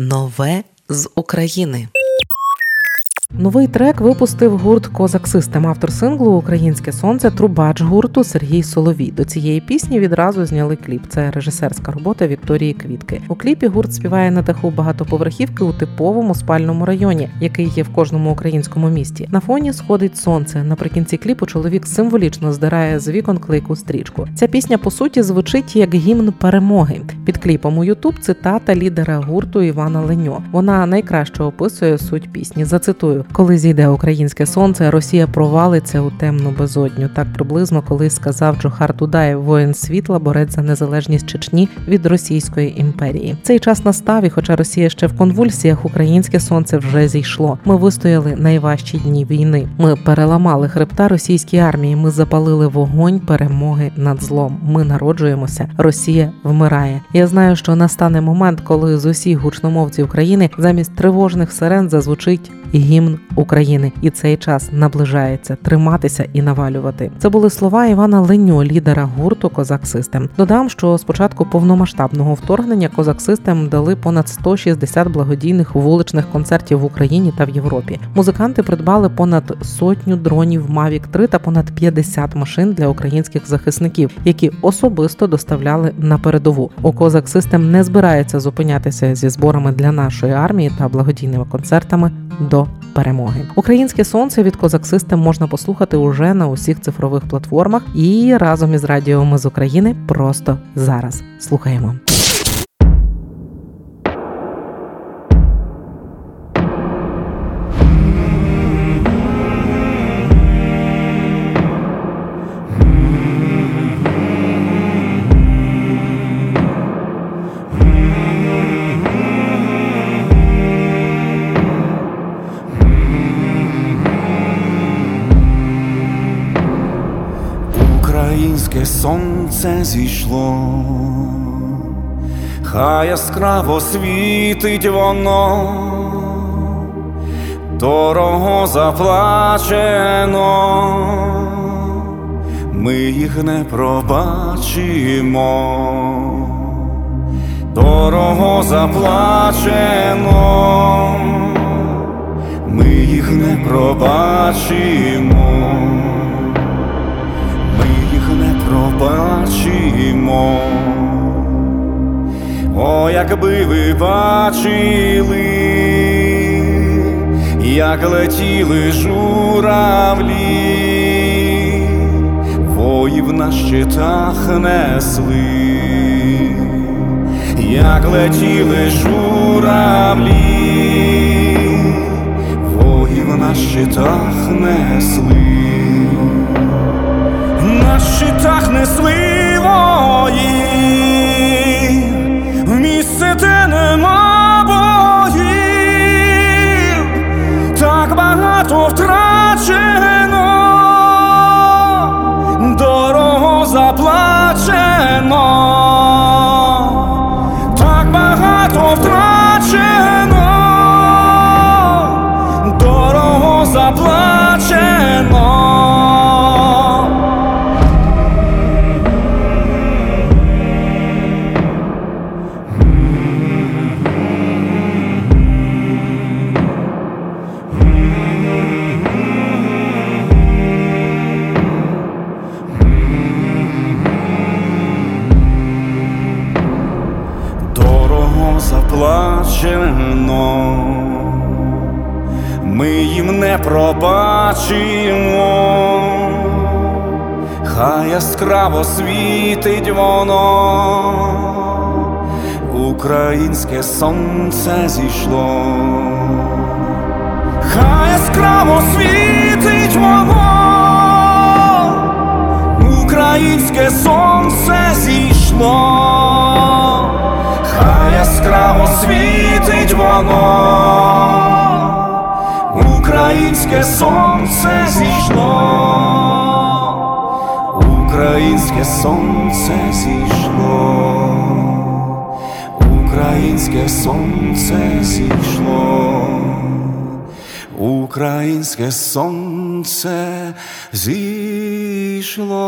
Нове з України. Новий трек випустив гурт Козак Систем. Автор синглу Українське сонце трубач гурту Сергій Соловій. До цієї пісні відразу зняли кліп. Це режисерська робота Вікторії Квітки. У кліпі гурт співає на даху багатоповерхівки у типовому спальному районі, який є в кожному українському місті. На фоні сходить сонце. Наприкінці кліпу чоловік символічно здирає з вікон клейку стрічку. Ця пісня по суті звучить як гімн перемоги. Під кліпом у Ютуб цитата лідера гурту Івана Леньо. Вона найкраще описує суть пісні. Зацитую коли зійде українське сонце, Росія провалиться у темну безодню. Так приблизно колись сказав Джохар Дудаєв, воїн світла, борець за незалежність Чечні від Російської імперії. Цей час настав, і хоча Росія ще в конвульсіях, українське сонце вже зійшло. Ми вистояли найважчі дні війни. Ми переламали хребта російській армії. Ми запалили вогонь перемоги над злом. Ми народжуємося. Росія вмирає. Я знаю, що настане момент, коли з усіх гучномовців країни замість тривожних сирен зазвучить гімн України, і цей час наближається триматися і навалювати. Це були слова Івана Леньо, лідера гурту Козак Систем. Додам, що спочатку повномасштабного вторгнення Козак Систем дали понад 160 благодійних вуличних концертів в Україні та в Європі. Музиканти придбали понад сотню дронів Mavic 3 та понад 50 машин для українських захисників, які особисто доставляли на передову. У Козак Систем не збирається зупинятися зі зборами для нашої армії та благодійними концертами до перемоги. Українське сонце від Козак System можна послухати уже на усіх цифрових платформах і разом із радіо Ми з України просто зараз слухаємо. Українське сонце зійшло, хай яскраво світить воно, дорого заплачено, ми їх не пробачимо, дорого заплачено, ми їх не пробачимо якби ви бачили, як летіли журавлі, воїв на щитах несли, як летіли журавлі, воїв на щитах несли. На щитах несли багато втрачено, заплачено, ми їм не пробачимо, хай яскраво світить воно, українське сонце зійшло, хай яскраво світить воно, українське сонце яскраво світить воно, українське сонце зійшло, українське сонце зійшло, українське сонце зійшло, українське сонце зійшло.